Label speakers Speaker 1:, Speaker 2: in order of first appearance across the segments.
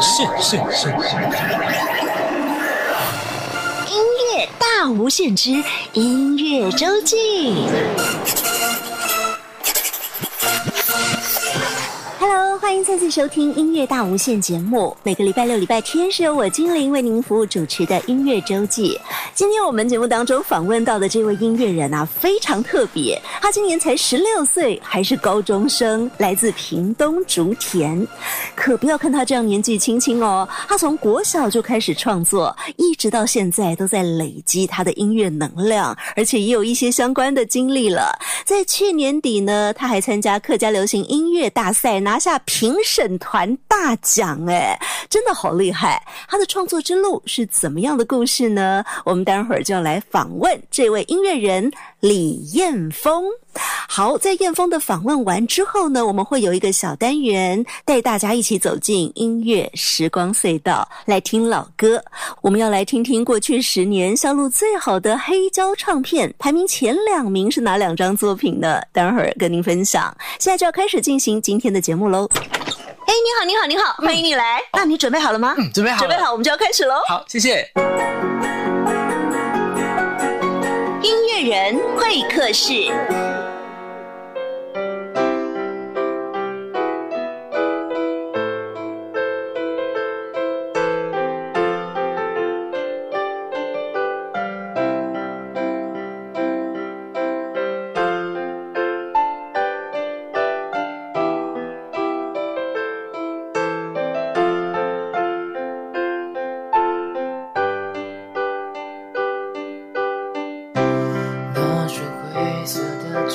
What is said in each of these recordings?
Speaker 1: 是是是。
Speaker 2: 音乐大无限之音乐周记。欢迎再次收听音乐大无限节目。每个礼拜六、礼拜天是由我精灵为您服务主持的音乐周记。今天我们节目当中访问到的这位音乐人啊，非常特别。他今年才十六岁，还是高中生，来自屏东竹田。可不要看他这样年纪轻轻哦，他从国小就开始创作，一直到现在都在累积他的音乐能量，而且也有一些相关的经历了。在去年底呢，他还参加客家流行音乐大赛，拿下评审团大奖，哎，真的好厉害！他的创作之路是怎么样的故事呢？我们待会儿就要来访问这位音乐人李艳峰。好，在燕峰的访问完之后呢，我们会有一个小单元，带大家一起走进音乐时光隧道，来听老歌。我们要来听听过去十年销路最好的黑胶唱片，排名前两名是哪两张作品呢？待会儿跟您分享。现在就要开始进行今天的节目喽。哎，你好，你好，你好，欢迎你来。那你准备好了吗？
Speaker 1: 嗯，准备好，
Speaker 2: 准备好，我们就要开始喽。
Speaker 1: 好，谢谢。
Speaker 2: 音乐人会客室。
Speaker 3: 黑色的，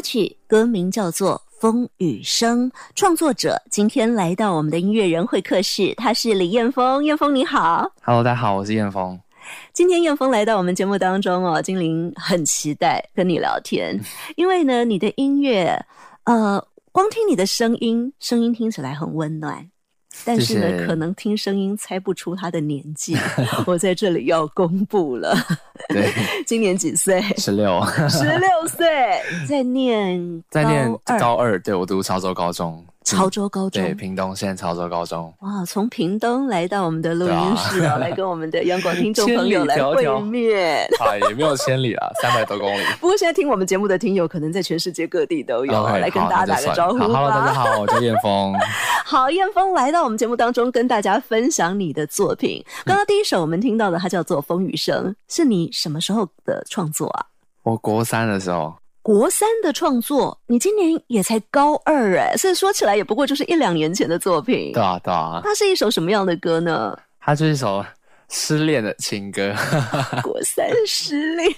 Speaker 3: 歌曲歌名叫做《风雨声》，创作者今天来到我们的音乐人会客室，他是李彦峰。彦峰你好
Speaker 4: ，Hello，大家好，我是彦峰。
Speaker 3: 今天彦峰来到我们节目当中哦，精灵很期待跟你聊天，因为呢，你的音乐，呃，光听你的声音，声音听起来很温暖。但是呢，可能听声音猜不出他的年纪。我在这里要公布了，
Speaker 4: 对，
Speaker 3: 今年几岁？
Speaker 4: 十六，
Speaker 3: 十六岁，在念，
Speaker 4: 在念高二。对我读潮州高中。
Speaker 3: 潮州高中
Speaker 4: 对屏东县潮州高中
Speaker 3: 哇，从屏东来到我们的录音室啊，来跟我们的央广听众朋友来会面
Speaker 4: 啊，也没有千里啊，三百多公里。
Speaker 3: 不过现在听我们节目的听友可能在全世界各地都有，来跟大家打个招呼吧。
Speaker 4: Hello，大家好，我叫燕峰。
Speaker 3: 好，燕峰来到我们节目当中，跟大家分享你的作品。刚刚第一首我们听到的，它叫做《风雨声》，是你什么时候的创作啊？
Speaker 4: 我国三的时候。
Speaker 3: 国三的创作，你今年也才高二哎，所以说起来也不过就是一两年前的作品。
Speaker 4: 对啊，对啊。
Speaker 3: 它是一首什么样的歌呢？
Speaker 4: 它是一首。失恋的情歌，
Speaker 3: 国三失恋。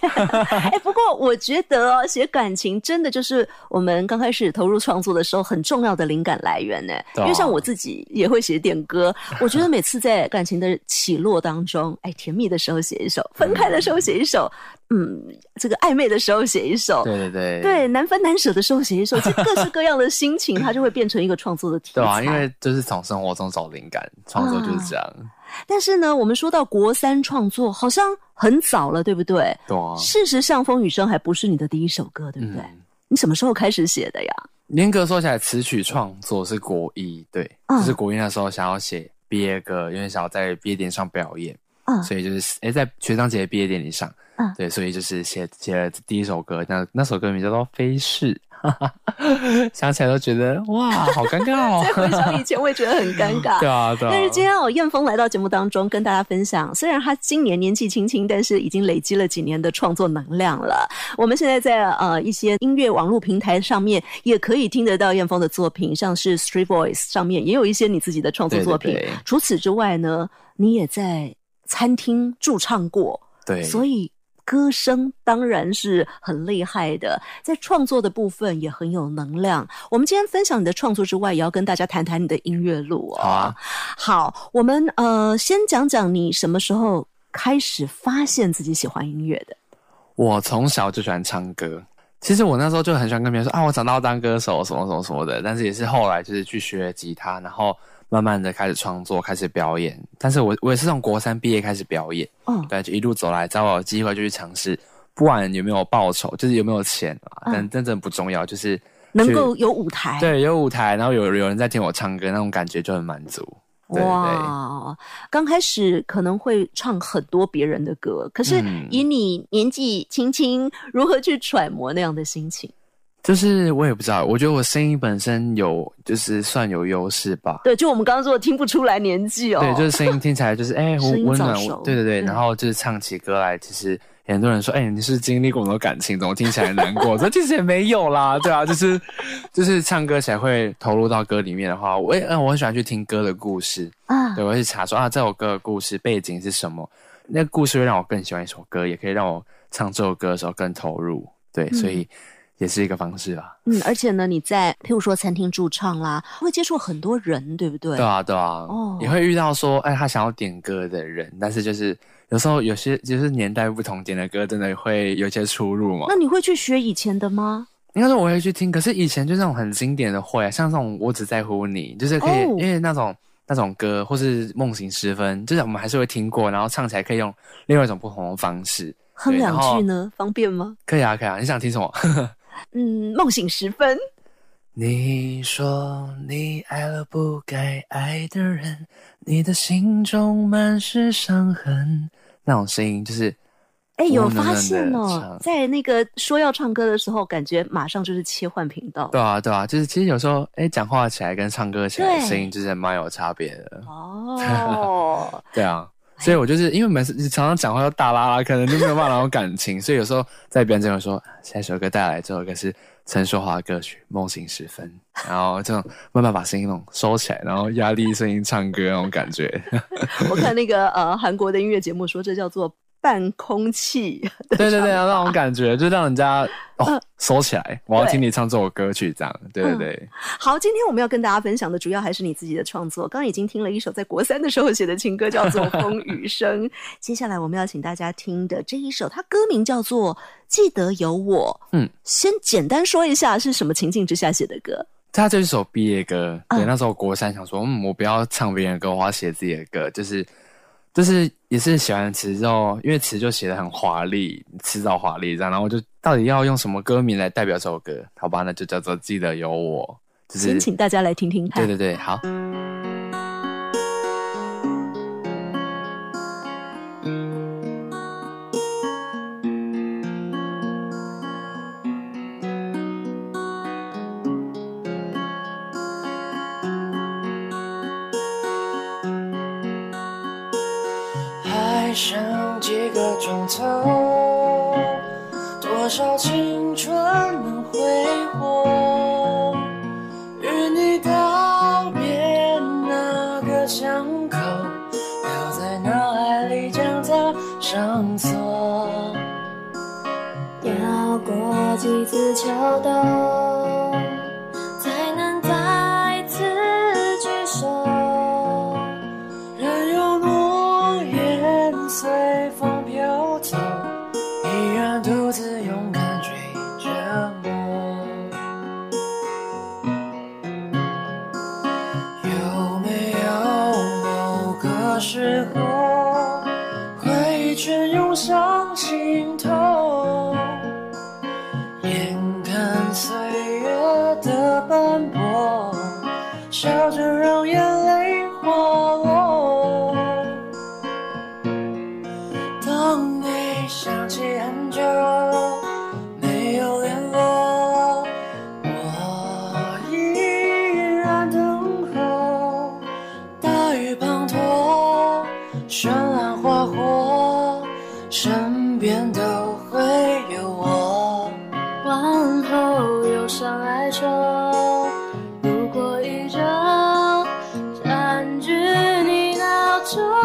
Speaker 3: 哎，不过我觉得哦，写感情真的就是我们刚开始投入创作的时候很重要的灵感来源呢。因为像我自己也会写点歌，我觉得每次在感情的起落当中，哎，甜蜜的时候写一首，分开的时候写一首，嗯，这个暧昧的时候写一首，
Speaker 4: 对对对，
Speaker 3: 对难分难舍的时候写一首，这各式各样的心情，它就会变成一个创作的题材。
Speaker 4: 对啊，因为就是从生活中找灵感，创作就是这样。
Speaker 3: 但是呢，我们说到国三创作，好像很早了，对不对？
Speaker 4: 对啊。
Speaker 3: 事实上，《风雨声》还不是你的第一首歌，对不对？你什么时候开始写的呀？
Speaker 4: 严格说起来，词曲创作是国一，对，就是国一那时候想要写毕业歌，因为想要在毕业典礼上表演，嗯，所以就是哎，在学长姐毕业典礼上，嗯，对，所以就是写写了第一首歌，那那首歌名叫做《飞逝》。想起来都觉得哇，好尴尬哦！
Speaker 3: 再回想以前，我也觉得很尴尬。
Speaker 4: 对啊，对啊。
Speaker 3: 但是今天哦，燕峰来到节目当中，跟大家分享，虽然他今年年纪轻轻，但是已经累积了几年的创作能量了。我们现在在呃一些音乐网络平台上面，也可以听得到燕峰的作品，像是 Street Voice 上面也有一些你自己的创作作品。除此之外呢，你也在餐厅驻唱过，
Speaker 4: 对，
Speaker 3: 所以。歌声当然是很厉害的，在创作的部分也很有能量。我们今天分享你的创作之外，也要跟大家谈谈你的音乐路
Speaker 4: 哦。好啊，
Speaker 3: 好，我们呃先讲讲你什么时候开始发现自己喜欢音乐的。
Speaker 4: 我从小就喜欢唱歌，其实我那时候就很喜欢跟别人说啊，我长大要当歌手，什么什么什么的。但是也是后来就是去学吉他，然后。慢慢的开始创作，开始表演，但是我我也是从国三毕业开始表演，嗯，对，就一路走来，只要有机会就去尝试，不管有没有报酬，就是有没有钱啊，但真正不重要，就是
Speaker 3: 能够有舞台，
Speaker 4: 对，有舞台，然后有有人在听我唱歌，那种感觉就很满足。哇，
Speaker 3: 刚开始可能会唱很多别人的歌，可是以你年纪轻轻，如何去揣摩那样的心情？
Speaker 4: 就是我也不知道，我觉得我声音本身有，就是算有优势吧。
Speaker 3: 对，就我们刚刚说的听不出来年纪哦。
Speaker 4: 对，就是声音听起来就是哎，温暖。对对对，然后就是唱起歌来，其实很多人说，哎，你是经历过很多感情，怎么听起来难过？这其实也没有啦，对啊，就是就是唱歌起来会投入到歌里面的话，我也嗯，我很喜欢去听歌的故事啊。对，我去查说啊，这首歌的故事背景是什么？那个故事会让我更喜欢一首歌，也可以让我唱这首歌的时候更投入。对，所以。也是一个方式啦。
Speaker 3: 嗯，而且呢，你在譬如说餐厅驻唱啦，会接触很多人，对不对？
Speaker 4: 对啊，对啊。哦，你会遇到说，哎，他想要点歌的人，但是就是有时候有些就是年代不同，点的歌真的会有些出入嘛。
Speaker 3: 那你会去学以前的吗？
Speaker 4: 应该说我会去听，可是以前就那种很经典的会，像这种我只在乎你，就是可以，因为那种那种歌，或是梦醒时分，就是我们还是会听过，然后唱起来可以用另外一种不同的方式
Speaker 3: 哼两句呢，方便吗？
Speaker 4: 可以啊，可以啊。你想听什么？
Speaker 3: 嗯，梦醒时分。
Speaker 4: 你说你爱了不该爱的人，你的心中满是伤痕。那种声音就是，
Speaker 3: 哎，有发现哦，在那个说要唱歌的时候，感觉马上就是切换频道。
Speaker 4: 对啊，对啊，就是其实有时候，哎，讲话起来跟唱歌起来声音就是蛮有差别的。哦，对啊。所以我就是因为每次常常讲话都大啦啦，可能就没有办法有感情，所以有时候在别人这样说下一首歌带来这首歌是陈淑桦歌曲《梦醒时分》，然后这种慢慢把声音那种收起来，然后压低声音唱歌那种感觉。
Speaker 3: 我看那个呃韩国的音乐节目说这叫做半空气。
Speaker 2: 对对对，那种感觉就让人家 哦收起来。我要听你唱这首歌曲，这样对对对。
Speaker 3: 好，今天我们要跟大家分享的主要还是你自己的创作。刚刚已经听了一首在国三的时候写的情歌，叫做《风雨声》。接下来我们要请大家听的这一首，它歌名叫做《记得有我》。嗯，先简单说一下是什么情境之下写的歌。
Speaker 2: 他这一首毕业歌，对，那时候国三想说，嗯，我不要唱别人的歌，我要写自己的歌，就是，就是也是写完词之后，因为词就写的很华丽，词藻华丽这样，然后我就到底要用什么歌名来代表这首歌？好吧，那就叫做记得有我，
Speaker 3: 先请大家来听听看。
Speaker 2: 对对对，好。 줘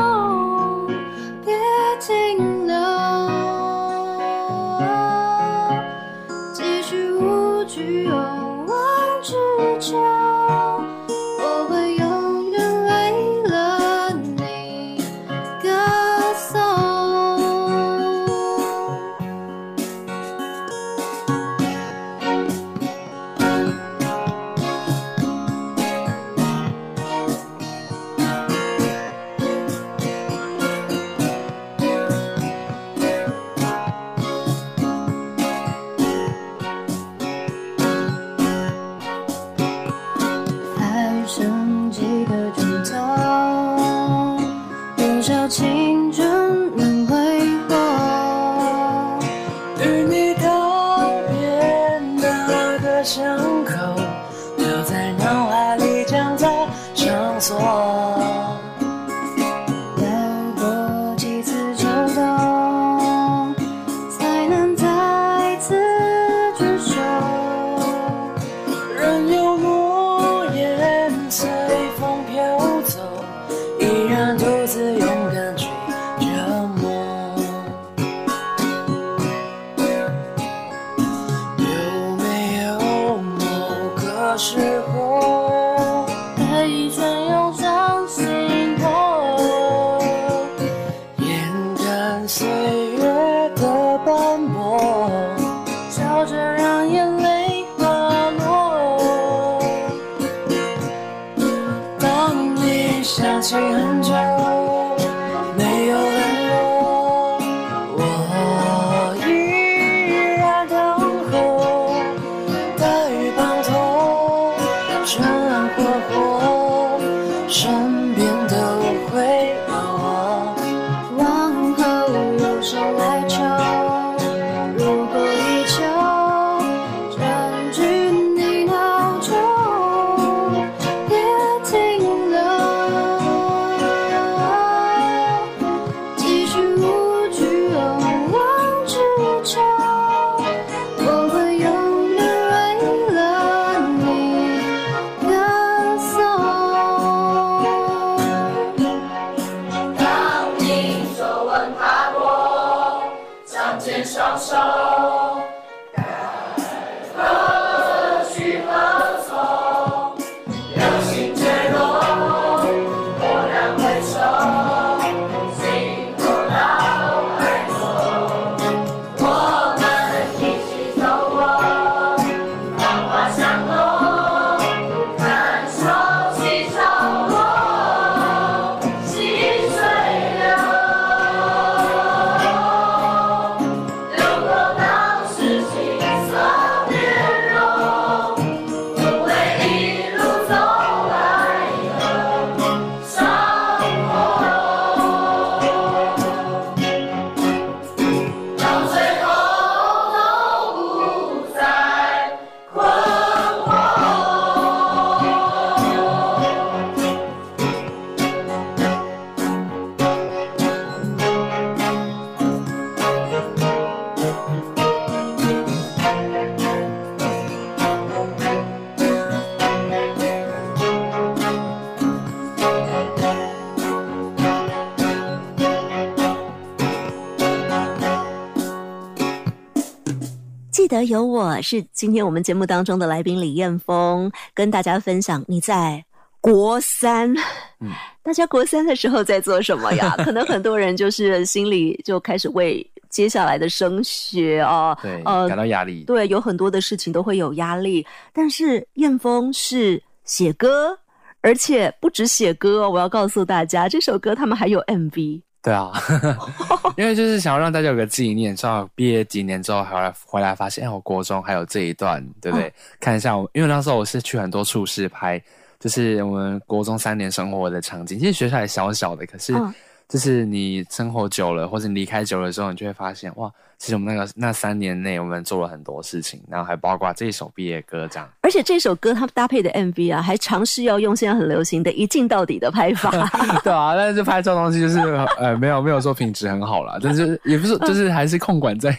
Speaker 3: 记得有我是今天我们节目当中的来宾李彦峰，跟大家分享你在国三，嗯，大家国三的时候在做什么呀？可能很多人就是心里就开始为接下来的升学啊，
Speaker 4: 对，呃，感到压力，
Speaker 3: 对，有很多的事情都会有压力。但是彦峰是写歌，而且不止写歌，我要告诉大家，这首歌他们还有 MV。
Speaker 4: 对啊，因为就是想要让大家有个纪念，正好毕业几年之后回来回来发现，哎，我国中还有这一段，对不对？看一下我，因为那时候我是去很多处室拍，就是我们国中三年生活的场景。其实学校也小小的，可是就是你生活久了，或者你离开久了之后，你就会发现，哇。其实我们那个那三年内，我们做了很多事情，然后还包括这首毕业歌这样。
Speaker 3: 而且这首歌它搭配的 MV 啊，还尝试要用现在很流行的一镜到底的拍法。
Speaker 4: 对啊，但是拍照东西就是呃没有没有说品质很好啦，但是也不是就是还是控管在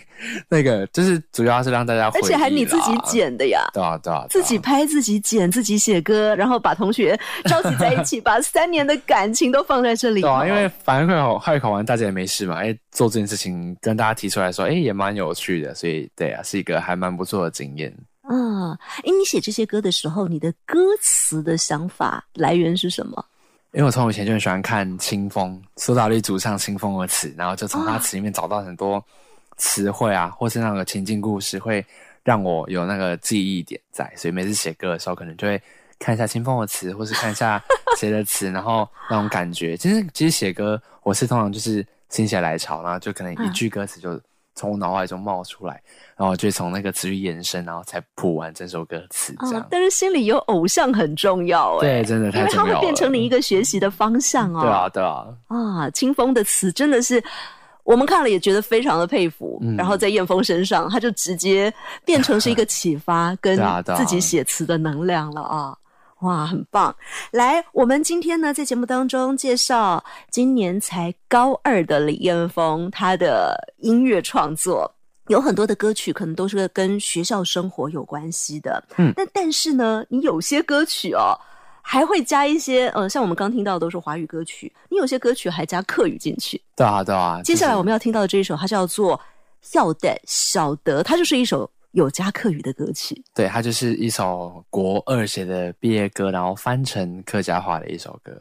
Speaker 4: 那个，就是主要是让大家。
Speaker 3: 而且还你自己剪的呀？
Speaker 4: 对啊对啊，
Speaker 3: 自己拍自己剪自己写歌，然后把同学召集在一起，把三年的感情都放在这里。
Speaker 4: 对啊，因为反正快考快考完大家也没事嘛，哎做这件事情跟大家提出来说。哎，也蛮有趣的，所以对啊，是一个还蛮不错的经验。
Speaker 3: 啊，哎，你写这些歌的时候，你的歌词的想法来源是什么？
Speaker 4: 因为我从以前就很喜欢看清风，苏打绿主唱清风的词，然后就从他词里面找到很多词汇啊，或是那个情境故事，会让我有那个记忆点在。所以每次写歌的时候，可能就会看一下清风的词，或是看一下谁的词，然后那种感觉。其实，其实写歌我是通常就是心血来潮，然后就可能一句歌词就。从我脑海中冒出来，然后就从那个词语延伸，然后才谱完整首歌词。这样，
Speaker 3: 但是心里有偶像很重要，哎，
Speaker 4: 对，真的太重
Speaker 3: 要了。因为它会变成你一个学习的方向哦。
Speaker 4: 对啊，对啊。
Speaker 3: 啊，清风的词真的是我们看了也觉得非常的佩服。然后在燕峰身上，他就直接变成是一个启发，跟自己写词的能量了啊。哇，很棒！来，我们今天呢，在节目当中介绍今年才高二的李彦峰，他的音乐创作有很多的歌曲，可能都是跟学校生活有关系的。嗯，但但是呢，你有些歌曲哦，还会加一些，呃，像我们刚听到的都是华语歌曲，你有些歌曲还加客语进去。
Speaker 4: 对啊，对啊。
Speaker 3: 接下来我们要听到的这一首，它叫做《要得晓得》，它就是一首。有加客语的歌曲，
Speaker 4: 对，它就是一首国二写的毕业歌，然后翻成客家话的一首歌。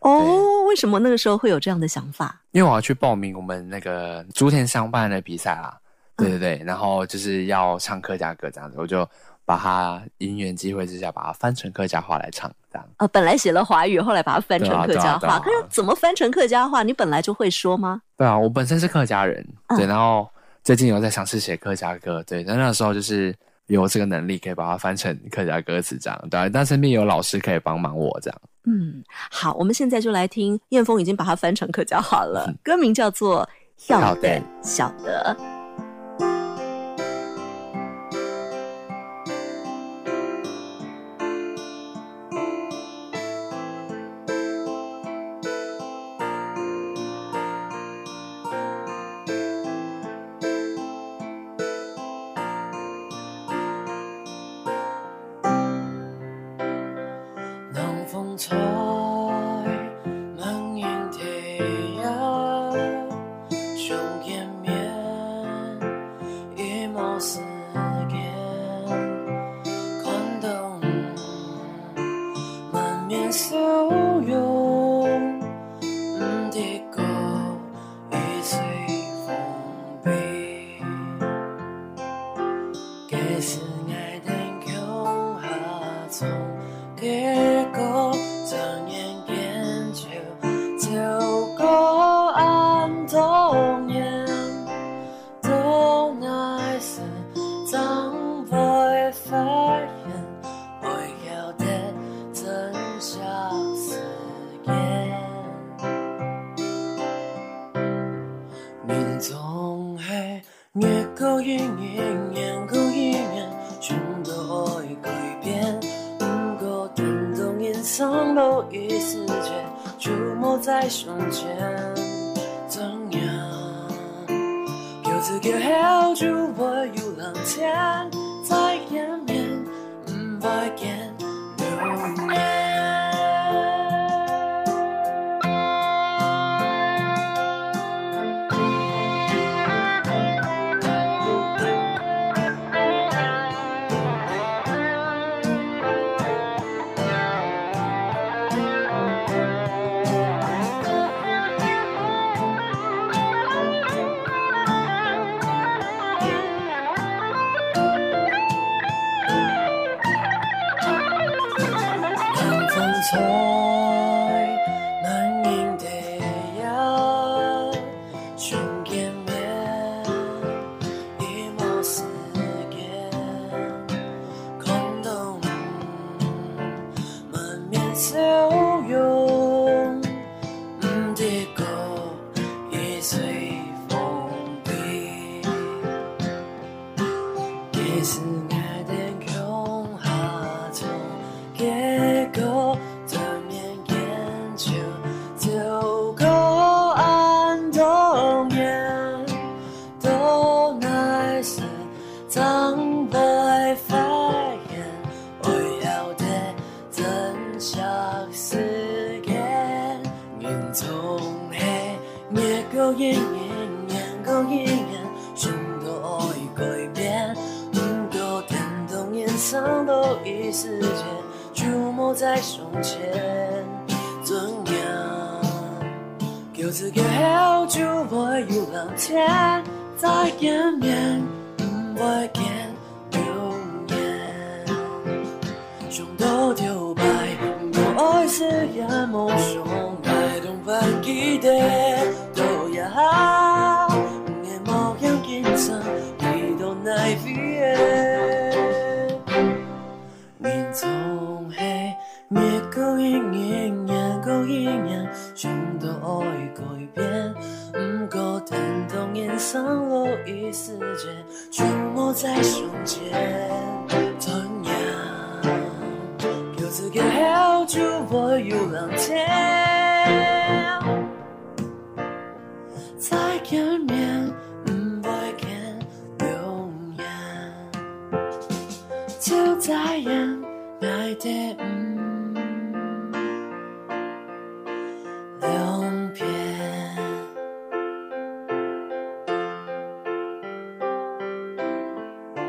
Speaker 3: 哦，为什么那个时候会有这样的想法？
Speaker 4: 因为我要去报名我们那个竹田商办的比赛啦，对对对，然后就是要唱客家歌这样子，我就把它因缘机会之下把它翻成客家话来唱，这样。
Speaker 3: 呃，本来写了华语，后来把它翻成客家话。可是怎么翻成客家话？你本来就会说吗？
Speaker 4: 对啊，我本身是客家人，对，然后。最近有在尝试写客家歌，对，但那时候就是有这个能力可以把它翻成客家歌词这样，对，但身边有老师可以帮忙我这样。
Speaker 3: 嗯，好，我们现在就来听燕峰已经把它翻成客家话了，歌名叫做《要得晓得》。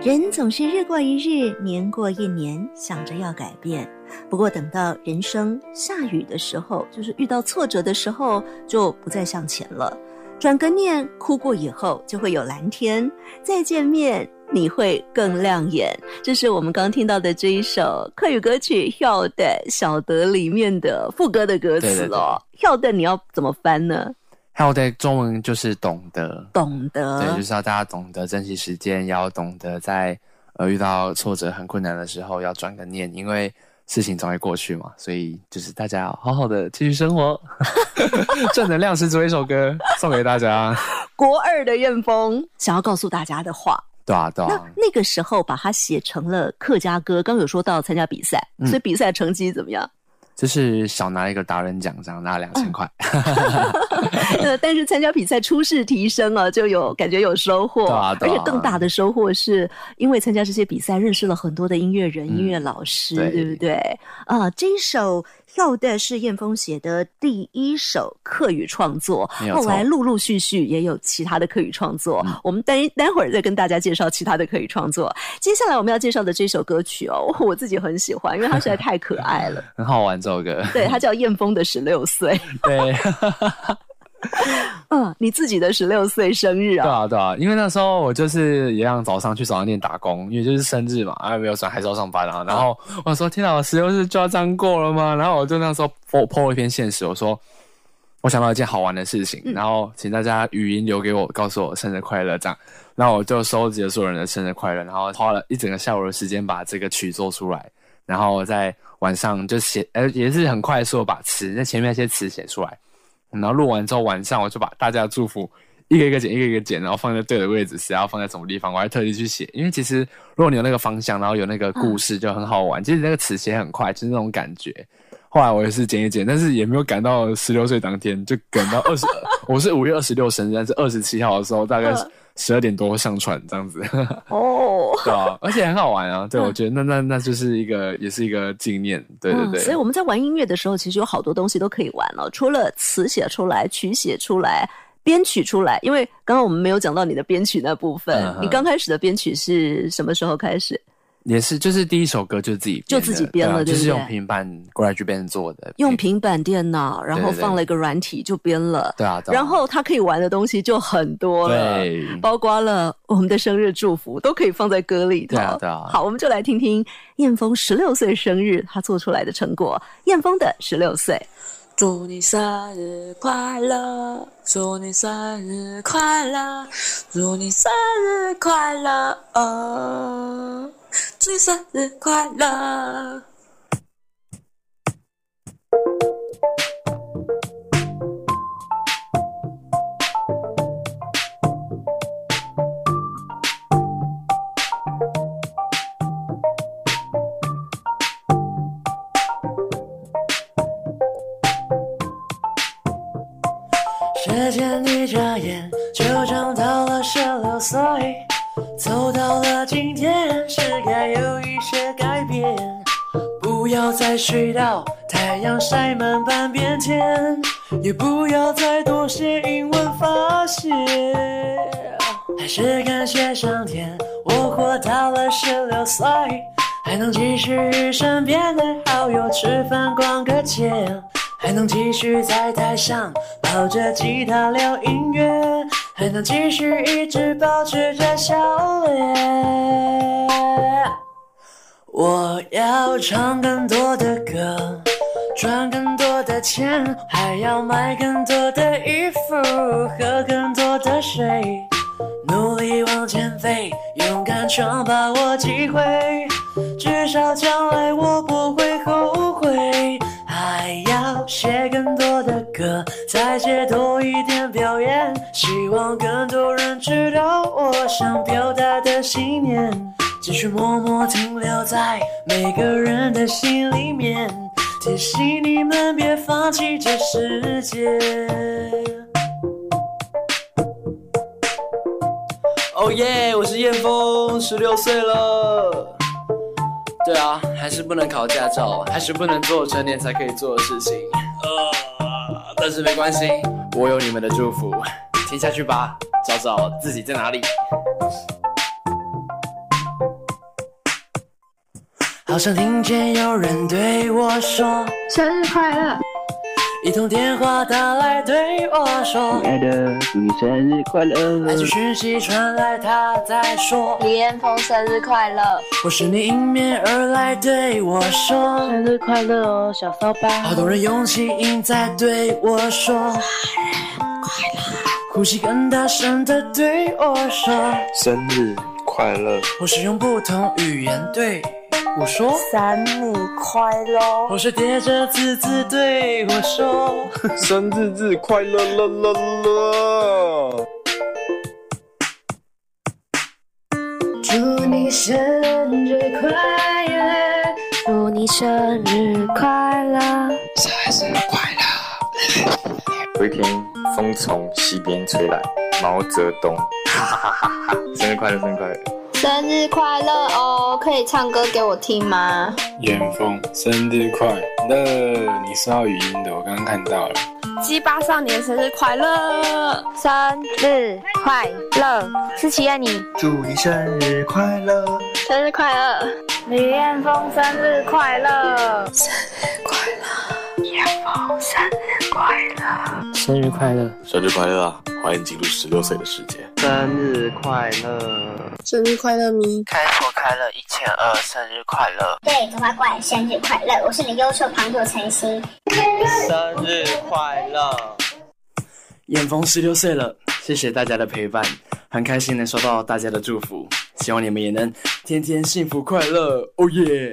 Speaker 3: 人总是日过一日，年过一年，想着要改变。不过等到人生下雨的时候，就是遇到挫折的时候，就不再向前了。转个念，哭过以后，就会有蓝天。再见面，你会更亮眼。这是我们刚听到的这一首客语歌曲《要的晓得》里面的副歌的歌词哦。要的，你要怎么翻呢？
Speaker 4: 还有在中文就是懂得，
Speaker 3: 懂得，
Speaker 4: 对，就是要大家懂得珍惜时间，要懂得在呃遇到挫折很困难的时候要转个念，因为事情总会过去嘛。所以就是大家要好好的继续生活，正能量十足一首歌送给大家。
Speaker 3: 国二的燕峰想要告诉大家的话，
Speaker 4: 对啊，对啊。
Speaker 3: 那那个时候把它写成了客家歌，刚有说到参加比赛，所以比赛成绩怎么样？
Speaker 4: 就是少拿一个达人奖章，拿两千块。
Speaker 3: 呃，但是参加比赛初试提升了，就有感觉有收获。而且更大的收获是因为参加这些比赛，认识了很多的音乐人、音乐老师，对不对？啊，这一首。跳的是燕峰写的第一首客语创作，后来陆陆续续也有其他的客语创作。我们待待会儿再跟大家介绍其他的客语创作。接下来我们要介绍的这首歌曲哦，我自己很喜欢，因为它实在太可爱了，
Speaker 4: 很好玩这首歌。
Speaker 3: 对，它叫燕峰的十六岁。
Speaker 4: 对。
Speaker 3: 嗯，你自己的十六岁生日啊？
Speaker 4: 对啊，对啊，因为那时候我就是一样早上去早餐店打工，因为就是生日嘛，啊没有算还是要上班啊。然后我说：“天哪，我十六岁就要这样过了吗？”然后我就那时候 po po 一篇现实，我说：“我想到一件好玩的事情，然后请大家语音留给我，告诉我生日快乐这样。”然后我就收集了所有人的生日快乐，然后花了一整个下午的时间把这个曲做出来，然后在晚上就写，呃，也是很快速把词在前面那些词写出来。然后录完之后，晚上我就把大家的祝福一个一个剪，一个一个剪，然后放在对的位置，是要放在什么地方，我还特地去写。因为其实如果你有那个方向，然后有那个故事，就很好玩。其实那个词写很快，就是那种感觉。后来我也是剪一剪，但是也没有赶到十六岁当天，就赶到二十，我是五月二十六生日，但是二十七号的时候，大概十二点多上传这样子。哦，对啊，而且很好玩啊。对，我觉得那那那就是一个，也是一个纪念。对对对。
Speaker 3: 所以我们在玩音乐的时候，其实有好多东西都可以玩了。除了词写出来、曲写出来、编曲出来，因为刚刚我们没有讲到你的编曲那部分。你刚开始的编曲是什么时候开始？
Speaker 4: 也是，就是第一首歌就自己
Speaker 3: 就自己编了，
Speaker 4: 就是用平板过来这边做的，
Speaker 3: 用平板电脑，然后放了一个软体就编了。
Speaker 4: 对啊，
Speaker 3: 然后他可以玩的东西就很多了，包括了我们的生日祝福都可以放在歌里头。
Speaker 4: 对啊，对啊。
Speaker 3: 好，我们就来听听燕峰十六岁生日他做出来的成果。燕峰的十六岁。
Speaker 2: 祝你生日快乐！祝你生日快乐！祝你生日快乐！哦，祝你生日快乐！时间一眨眼就长到了十六岁，走到了今天是该有一些改变。不要再睡到太阳晒满半边天，也不要再多写英文发泄。还是感谢上天，我活到了十六岁，还能继续与身边的好友吃饭逛个街。还能继续在台上抱着吉他聊音乐，还能继续一直保持着笑脸。我要唱更多的歌，赚更多的钱，还要买更多的衣服，喝更多的水，努力往前飞，勇敢闯把握机会，至少将来我不会后悔。写更多的歌，再写多一点表演，希望更多人知道我想表达的信念，继续默默停留在每个人的心里面，提醒你们别放弃这世界。哦耶，我是燕峰，十六岁了。对啊，还是不能考驾照，还是不能做成年才可以做的事情。呃，但是没关系，我有你们的祝福，听下去吧，找找自己在哪里。好像听见有人对我说
Speaker 5: 生日快乐。
Speaker 2: 一通电话打来对我说：“
Speaker 6: 亲爱的，祝你生日快乐。”
Speaker 2: 爱情讯息传来，他在说：“
Speaker 5: 李彦峰生日快乐。”
Speaker 2: 或是你迎面而来对我说：“
Speaker 6: 生日快乐哦，小骚包。”
Speaker 2: 好多人用气音在对我说：“生
Speaker 5: 日快乐。”
Speaker 2: 呼吸更大声的对我说：“
Speaker 7: 生日快乐。”
Speaker 2: 或是用不同语言对。我说
Speaker 5: 生日快乐，
Speaker 2: 我是叠着字字对我说
Speaker 7: 生日日快乐乐乐乐，
Speaker 5: 祝你生日快乐，祝你生日快乐，
Speaker 7: 生日快乐。有一天，风从西边吹来，毛泽东，哈哈哈哈！生日快乐，生日快乐。
Speaker 5: 生日快乐哦！可以唱歌给我听吗？
Speaker 7: 远峰，生日快乐！你是要语音的，我刚刚看到了。
Speaker 5: 鸡巴少年生日快乐！生日快乐！思琪爱你，
Speaker 8: 祝你生日快乐！
Speaker 5: 生日快乐！李彦峰生日快乐！
Speaker 2: 生日快乐！
Speaker 5: 彦峰生日快乐！
Speaker 4: 生日快乐！
Speaker 7: 生日快乐啊！欢迎进入十六岁的世界。
Speaker 6: 生日快乐！
Speaker 5: 生日快乐咪！
Speaker 6: 开拓开了一千二，生日快乐！
Speaker 9: 对，头发怪生日快乐！我是你优秀旁若晨曦。
Speaker 6: 生日快乐！
Speaker 2: 眼峰十六岁了，谢谢大家的陪伴，很开心能收到大家的祝福，希望你们也能天天幸福快乐，哦耶！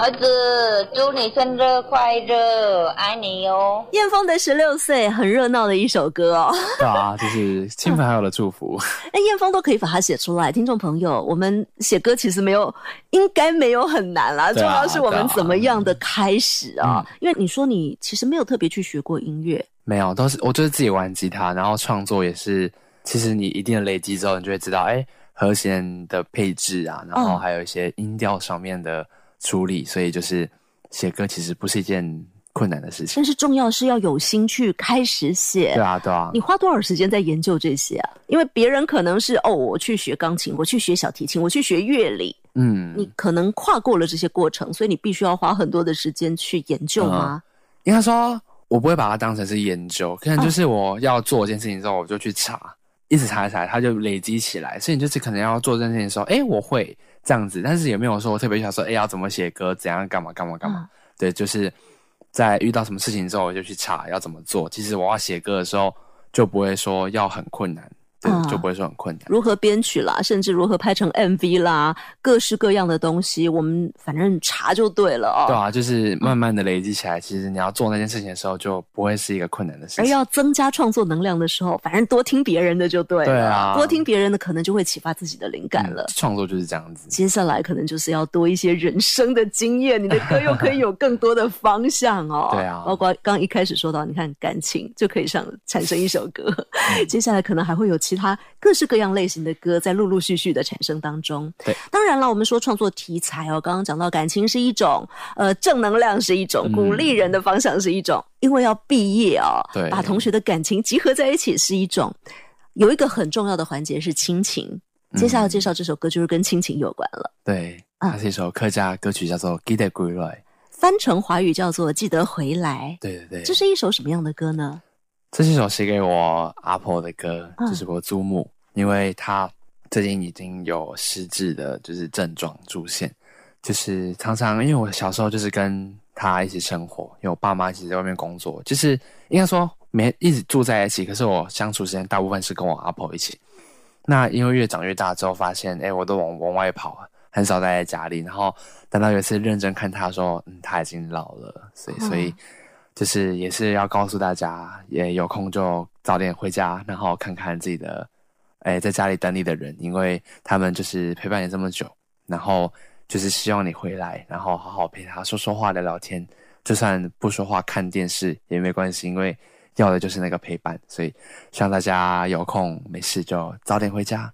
Speaker 10: 儿子，祝你生日快乐，爱你哟！
Speaker 3: 燕峰的十六岁，很热闹的一首歌哦。
Speaker 4: 对啊，就是亲朋好友的祝福。
Speaker 3: 哎，燕峰都可以把它写出来。听众朋友，我们写歌其实没有，应该没有很难啦。重要是我们怎么样的开始啊？因为你说你其实没有特别去学过音乐，
Speaker 4: 没有，都是我就是自己玩吉他，然后创作也是。其实你一定的累积之后，你就会知道，哎，和弦的配置啊，然后还有一些音调上面的。处理，所以就是写歌其实不是一件困难的事情。
Speaker 3: 但是重要是要有心去开始写。
Speaker 4: 对啊，对啊。
Speaker 3: 你花多少时间在研究这些啊？因为别人可能是哦，我去学钢琴，我去学小提琴，我去学乐理。嗯，你可能跨过了这些过程，所以你必须要花很多的时间去研究吗？
Speaker 4: 应该说，我不会把它当成是研究，可能就是我要做一件事情之后，我就去查，一直查一查，它就累积起来。所以你就是可能要做这件事情的时候，哎，我会这样子，但是也没有说我特别想说，哎，要怎么写歌，怎样干嘛干嘛干嘛。对，就是在遇到什么事情之后，我就去查要怎么做。其实我要写歌的时候，就不会说要很困难。对，就不会说很困难。
Speaker 3: 如何编曲啦，甚至如何拍成 MV 啦，各式各样的东西，我们反正查就对了哦。
Speaker 4: 对啊，就是慢慢的累积起来，其实你要做那件事情的时候，就不会是一个困难的事情。
Speaker 3: 而要增加创作能量的时候，反正多听别人的就对了。
Speaker 4: 对啊，
Speaker 3: 多听别人的，可能就会启发自己的灵感了。
Speaker 4: 创作就是这样子。
Speaker 3: 接下来可能就是要多一些人生的经验，你的歌又可以有更多的方向哦。
Speaker 4: 对啊，
Speaker 3: 包括刚一开始说到，你看感情就可以上产生一首歌。接下来可能还会有其他各式。各样类型的歌在陆陆续续的产生当中。
Speaker 4: 对，
Speaker 3: 当然了，我们说创作题材哦，刚刚讲到感情是一种，呃，正能量是一种，鼓励人的方向是一种，因为要毕业哦，
Speaker 4: 对，
Speaker 3: 把同学的感情集合在一起是一种。有一个很重要的环节是亲情，接下来介绍这首歌就是跟亲情有关了。
Speaker 4: 对，它是一首客家歌曲，叫做《记得归来》，
Speaker 3: 翻成华语叫做《记得回来》。
Speaker 4: 对对对，
Speaker 3: 这是一首什么样的歌呢？
Speaker 4: 这是一首写给我阿婆的歌，就是我祖母。因为她最近已经有失智的，就是症状出现，就是常常因为我小时候就是跟她一起生活，因为我爸妈一起在外面工作，就是应该说没一直住在一起，可是我相处时间大部分是跟我阿婆一起。那因为越长越大之后，发现哎，我都往往外跑，很少待在家里。然后等到有一次认真看她说，嗯，她已经老了，所以所以就是也是要告诉大家，也有空就早点回家，然后看看自己的。哎，在家里等你的人，因为他们就是陪伴你这么久，然后就是希望你回来，然后好好陪他说说话、聊聊天，就算不说话、看电视也没关系，因为要的就是那个陪伴。所以希望大家有空没事就早点回家，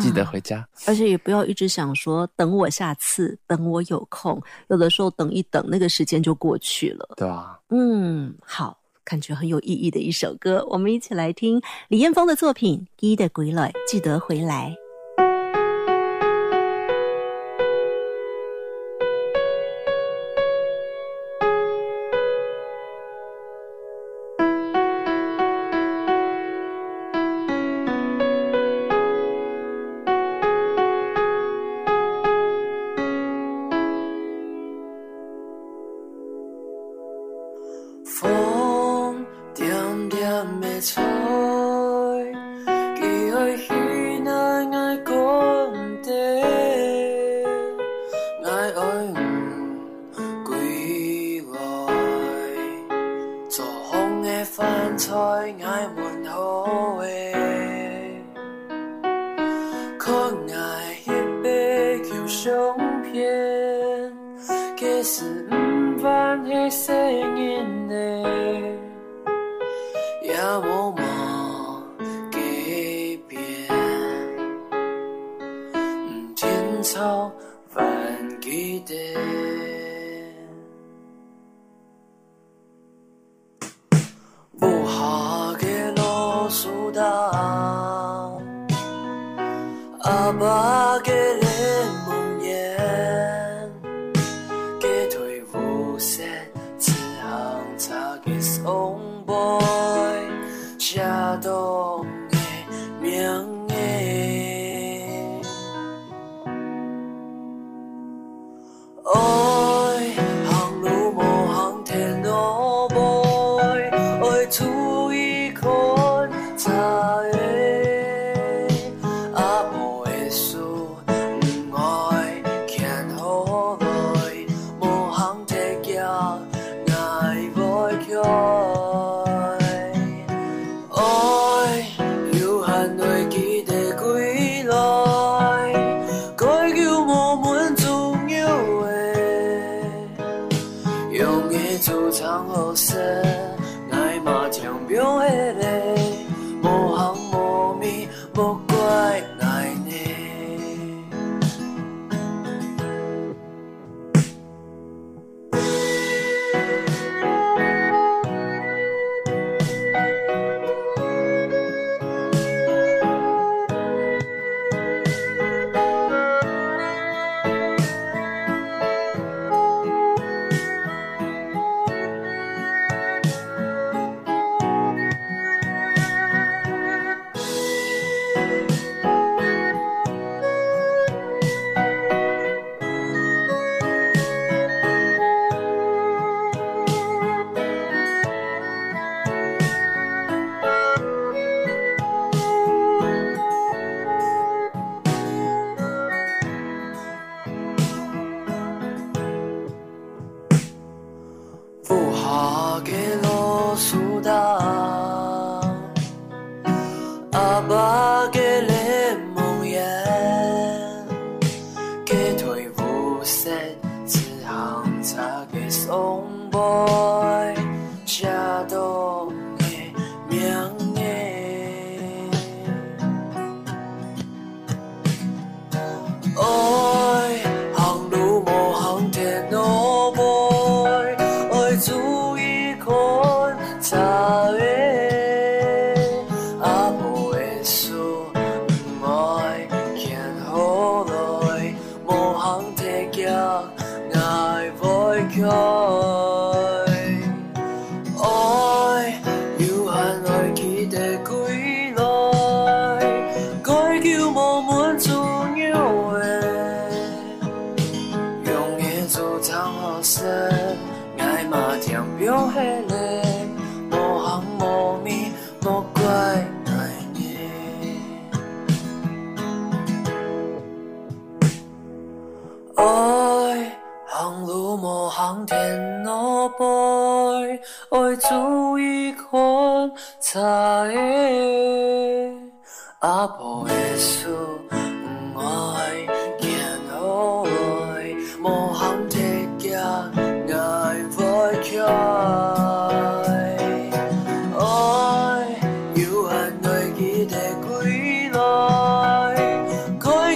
Speaker 4: 记得回家，
Speaker 3: 而且也不要一直想说等我下次，等我有空，有的时候等一等，那个时间就过去了，
Speaker 4: 对吧？
Speaker 3: 嗯，好。感觉很有意义的一首歌，我们一起来听李彦峰的作品《记得归来》，记得回来。
Speaker 2: Sau 的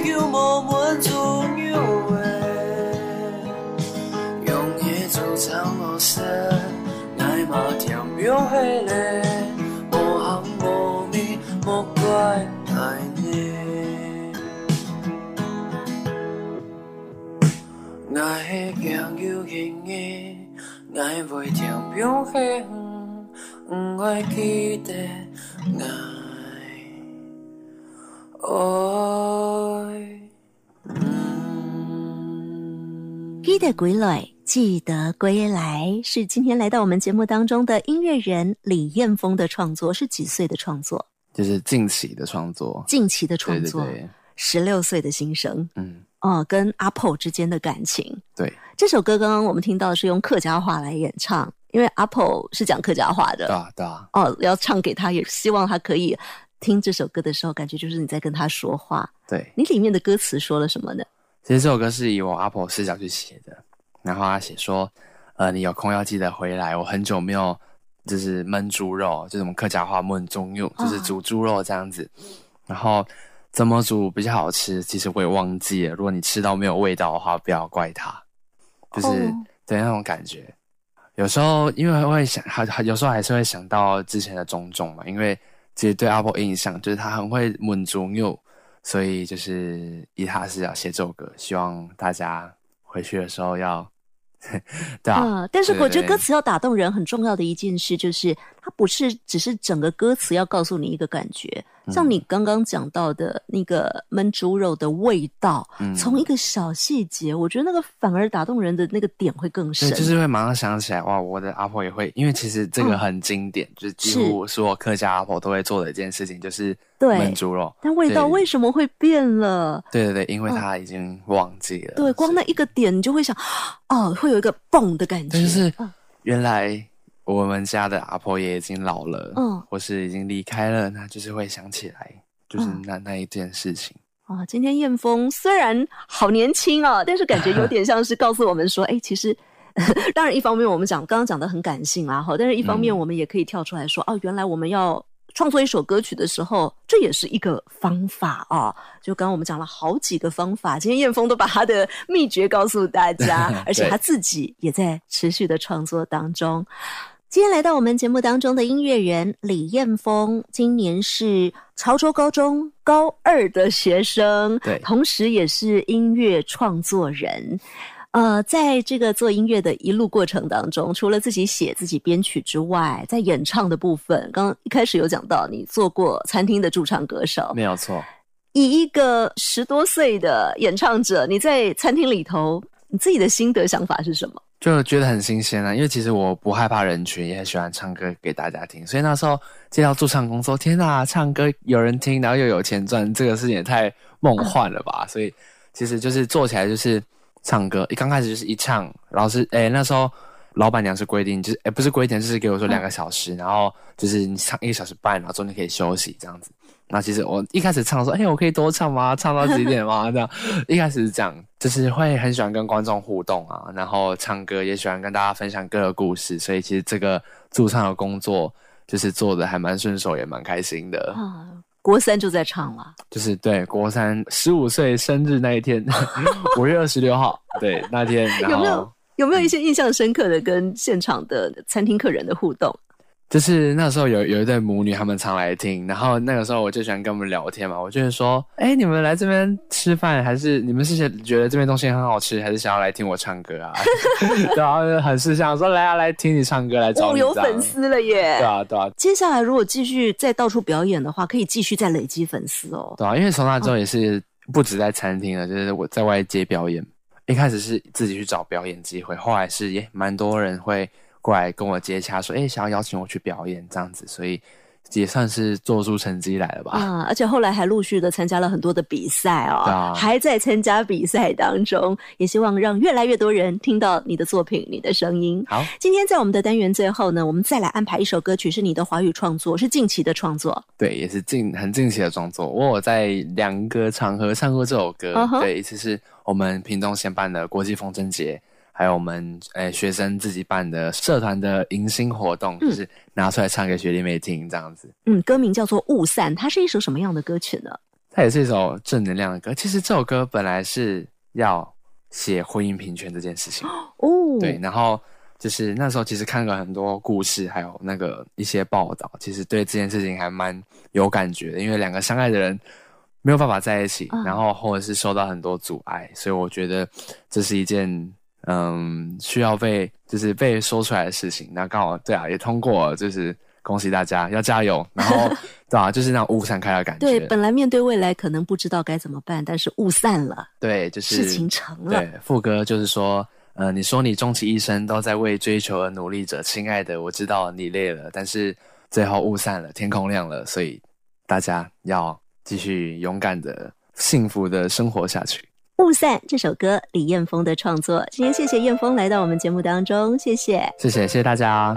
Speaker 2: 叫无满足有的，用叶子唱落雪，爱嘛甜表迄个，无含无味，莫怪爱你。爱的行有轻的，爱袂甜表迄不爱记得爱爱。
Speaker 3: 记得归来，记得归来，是今天来到我们节目当中的音乐人李彦峰的创作，是几岁的创作？
Speaker 4: 就是近期的创作，
Speaker 3: 近期的创作，十六岁的新生，嗯，哦，跟阿 Po 之间的感情，
Speaker 4: 对，
Speaker 3: 这首歌刚刚我们听到是用客家话来演唱。因为阿婆是讲客家话的，
Speaker 4: 对啊，对啊。
Speaker 3: 哦，要唱给他，也希望他可以听这首歌的时候，感觉就是你在跟他说话。
Speaker 4: 对，
Speaker 3: 你里面的歌词说了什么呢？
Speaker 4: 其实这首歌是以我阿婆视角去写的，然后他写说，呃，你有空要记得回来，我很久没有就是焖猪肉，就是我们客家话焖中用，就是煮猪肉这样子。然后怎么煮比较好吃，其实我也忘记了。如果你吃到没有味道的话，不要怪他，就是对那种感觉。有时候因为会想，还还有时候还是会想到之前的种种嘛。因为其实对阿婆印象就是他很会满足又，所以就是以他是要写这首歌，希望大家回去的时候要。对啊，
Speaker 3: 但是我觉得歌词要打动人，很重要的一件事就是，它不是只是整个歌词要告诉你一个感觉。像你刚刚讲到的那个焖猪肉的味道，从一个小细节，我觉得那个反而打动人的那个点会更深。
Speaker 4: 就是会马上想起来，哇，我的阿婆也会，因为其实这个很经典，就是几乎所有客家阿婆都会做的一件事情，就是焖猪肉。
Speaker 3: 但味道为什么会变了？
Speaker 4: 对对对，因为他已经忘记了。
Speaker 3: 对，光那一个点，你就会想，哦，会有一个嘣的感觉，
Speaker 4: 就是原来。我们家的阿婆也已经老了，嗯，或是已经离开了，那就是会想起来，就是那那一件事情
Speaker 3: 啊。今天燕峰虽然好年轻啊，但是感觉有点像是告诉我们说，哎，其实 当然一方面我们讲刚刚讲的很感性啦，哈，但是一方面我们也可以跳出来说，哦，原来我们要。创作一首歌曲的时候，这也是一个方法啊！就刚刚我们讲了好几个方法，今天燕峰都把他的秘诀告诉大家，而且他自己也在持续的创作当中。今天来到我们节目当中的音乐人李彦峰，今年是潮州高中高二的学生，
Speaker 4: 对，
Speaker 3: 同时也是音乐创作人。呃，在这个做音乐的一路过程当中，除了自己写、自己编曲之外，在演唱的部分，刚刚一开始有讲到，你做过餐厅的驻唱歌手，
Speaker 4: 没有错。
Speaker 3: 以一个十多岁的演唱者，你在餐厅里头，你自己的心得想法是什么？
Speaker 4: 就觉得很新鲜啊，因为其实我不害怕人群，也很喜欢唱歌给大家听，所以那时候接到驻唱工作，天哪，唱歌有人听，然后又有钱赚，这个事情也太梦幻了吧！所以其实就是做起来就是。唱歌一刚开始就是一唱，然后是哎那时候老板娘是规定，就是哎不是规定，就是给我说两个小时，然后就是你唱一个小时半，然后中间可以休息这样子。那其实我一开始唱说，哎我可以多唱吗？唱到几点吗？这样一开始是这样，就是会很喜欢跟观众互动啊，然后唱歌也喜欢跟大家分享各个故事，所以其实这个驻唱的工作就是做的还蛮顺手，也蛮开心的。
Speaker 3: 国三就在唱了，
Speaker 4: 就是对国三十五岁生日那一天，五月二十六号，对那天，
Speaker 3: 有没有有没有一些印象深刻的跟现场的餐厅客人的互动？
Speaker 4: 就是那时候有有一对母女，他们常来听，然后那个时候我就喜欢跟他们聊天嘛。我就是说，哎，你们来这边吃饭，还是你们是觉得这边东西很好吃，还是想要来听我唱歌啊？然后很是想说来啊，来听你唱歌，来找你。
Speaker 3: 有粉丝了耶！
Speaker 4: 对啊，对啊。
Speaker 3: 接下来如果继续再到处表演的话，可以继续再累积粉丝哦。
Speaker 4: 对啊，因为从那之后也是不止在餐厅了，就是我在外接表演。一开始是自己去找表演机会，后来是也蛮多人会。过来跟我接洽说，哎，想要邀请我去表演这样子，所以
Speaker 2: 也算是做出成绩来了吧。
Speaker 3: 啊，而且后来还陆续的参加了很多的比赛哦，
Speaker 2: 啊
Speaker 3: 还在参加比赛当中，也希望让越来越多人听到你的作品、你的声音。
Speaker 2: 好，
Speaker 3: 今天在我们的单元最后呢，我们再来安排一首歌曲，是你的华语创作，是近期的创作。
Speaker 2: 对，也是近很近期的创作。我有在两个场合唱过这首歌对，一次是我们屏东先办的国际风筝节，还有我们诶、学生自己办的社团的迎新活动，
Speaker 3: 嗯
Speaker 2: 就是拿出来唱给学弟妹听这样子。
Speaker 3: 嗯，歌名叫做《雾散》，它是一首什么样的歌曲呢？
Speaker 2: 它也是一首正能量的歌。其实这首歌本来是要写婚姻平权这件事情，
Speaker 3: 哦，
Speaker 2: 对，然后就是那时候其实看了很多故事，还有那个一些报道，其实对这件事情还蛮有感觉的，因为两个相爱的人没有办法在一起，
Speaker 3: 嗯
Speaker 2: 然后或者是受到很多阻碍，所以我觉得这是一件嗯需要被就是被说出来的事情。那刚好对啊，也通过，就是恭喜大家，要加油，然后对啊，就是那种雾散开的感觉，
Speaker 3: 对，本来面对未来可能不知道该怎么办，但是雾散了，
Speaker 2: 对，就是
Speaker 3: 事情成了。
Speaker 2: 对，副歌就是说，呃，你说你终其一生都在为追求而努力着，亲爱的，我知道你累了，但是最后雾散了，天空亮了，所以大家要继续勇敢的、幸福的生活下去。
Speaker 3: 《雾散》这首歌，李彦峰的创作。今天谢谢彦峰来到我们节目当中，谢谢。
Speaker 2: 谢谢，谢谢大家。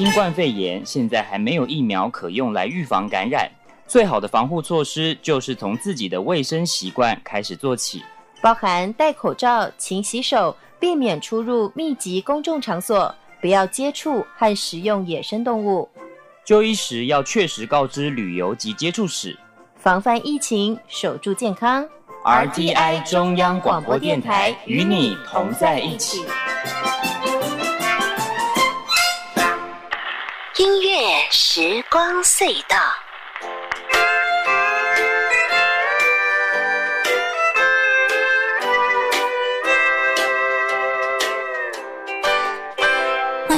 Speaker 11: 新冠肺炎现在还没有疫苗可用来预防感染，最好的防护措施就是从自己的卫生习惯开始做起，
Speaker 12: 包含戴口罩、勤洗手、避免出入密集公众场所、不要接触和食用野生动物。
Speaker 11: 就医时要确实告知旅游及接触史，
Speaker 12: 防范疫情，守住健康。
Speaker 11: RTI 中央广播电台与你同在一起。
Speaker 3: 音乐时光隧道。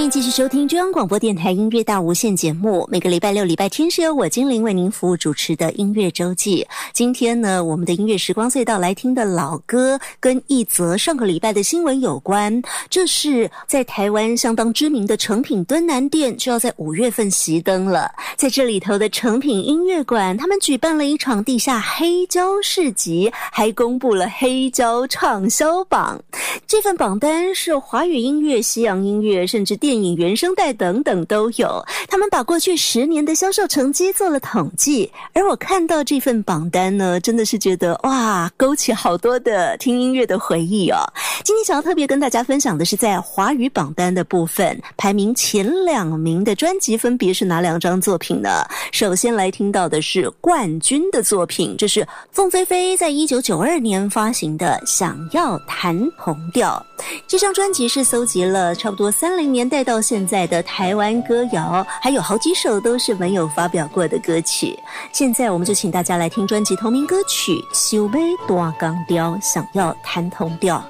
Speaker 3: 欢迎继续收听中央广播电台音乐大无限节目。每个礼拜六、礼拜天是由我精灵为您服务主持的音乐周记。今天呢，我们的音乐时光隧道来听的老歌，跟一则上个礼拜的新闻有关。这是在台湾相当知名的成品敦南店，就要在五月份熄灯了。在这里头的成品音乐馆，他们举办了一场地下黑胶市集，还公布了黑胶畅销榜。这份榜单是华语音乐、西洋音乐，甚至电。电影原声带等等都有，他们把过去十年的销售成绩做了统计，而我看到这份榜单呢，真的是觉得哇，勾起好多的听音乐的回忆哦。今天想要特别跟大家分享的是，在华语榜单的部分，排名前两名的专辑分别是哪两张作品呢？首先来听到的是冠军的作品，这是凤飞飞在一九九二年发行的《想要弹同调》。这张专辑是搜集了差不多三零年代。到现在的台湾歌谣，还有好几首都是没有发表过的歌曲。现在我们就请大家来听专辑同名歌曲《小妹大钢雕》，想要弹同调。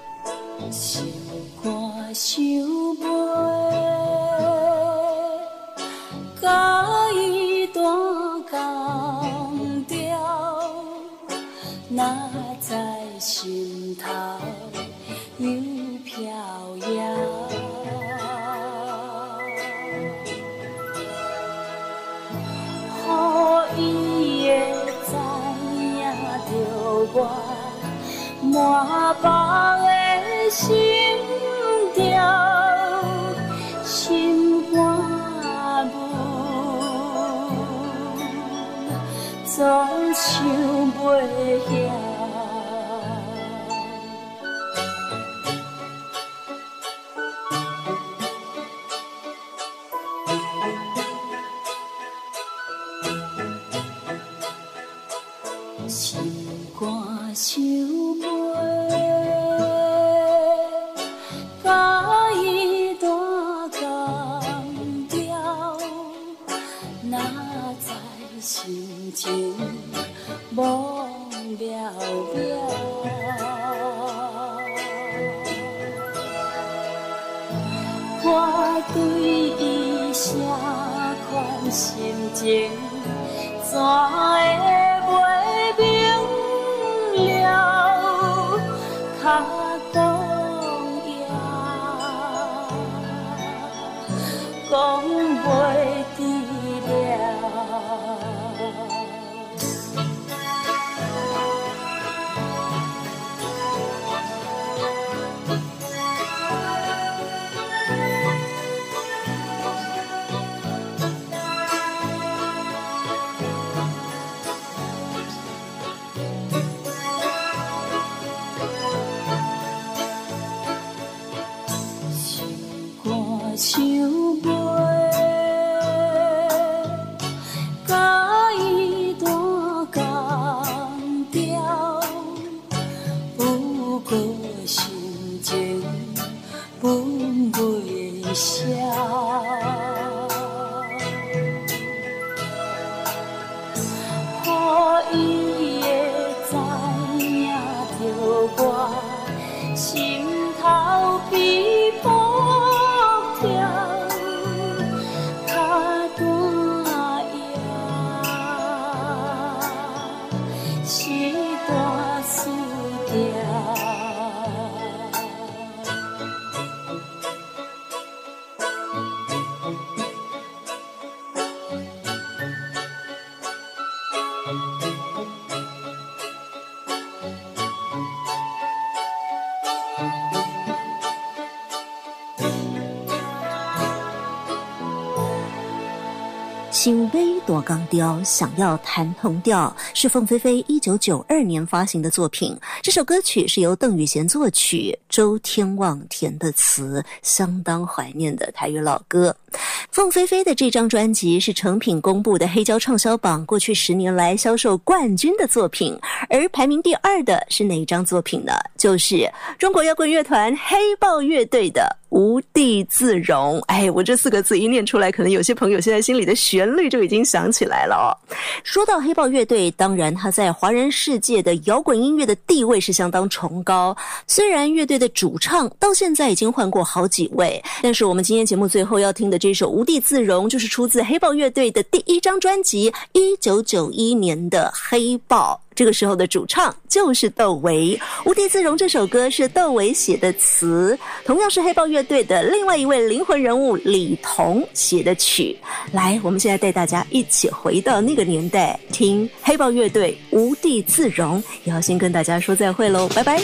Speaker 13: 满腹的心跳，心肝无，总想袂晓。
Speaker 3: 钢雕想要弹同调，是凤飞飞一九九二年发行的作品。这首歌曲是由邓雨贤作曲，周天旺填的词，相当怀念的台语老歌。凤飞飞的这张专辑是成品公布的黑胶畅销榜过去十年来销售冠军的作品，而排名第二的是哪一张作品呢？就是中国摇滚乐团黑豹乐队的。无地自容，哎，我这四个字一念出来，可能有些朋友现在心里的旋律就已经想起来了哦。说到黑豹乐队，当然他在华人世界的摇滚音乐的地位是相当崇高。虽然乐队的主唱到现在已经换过好几位，但是我们今天节目最后要听的这首《无地自容》，就是出自黑豹乐队的第一张专辑，一九九一年的《黑豹》。这个时候的主唱就是窦唯，《无地自容》这首歌是窦唯写的词，同样是黑豹乐队的另外一位灵魂人物李彤写的曲。来，我们现在带大家一起回到那个年代，听黑豹乐队《无地自容》。也要先跟大家说再会喽，拜拜。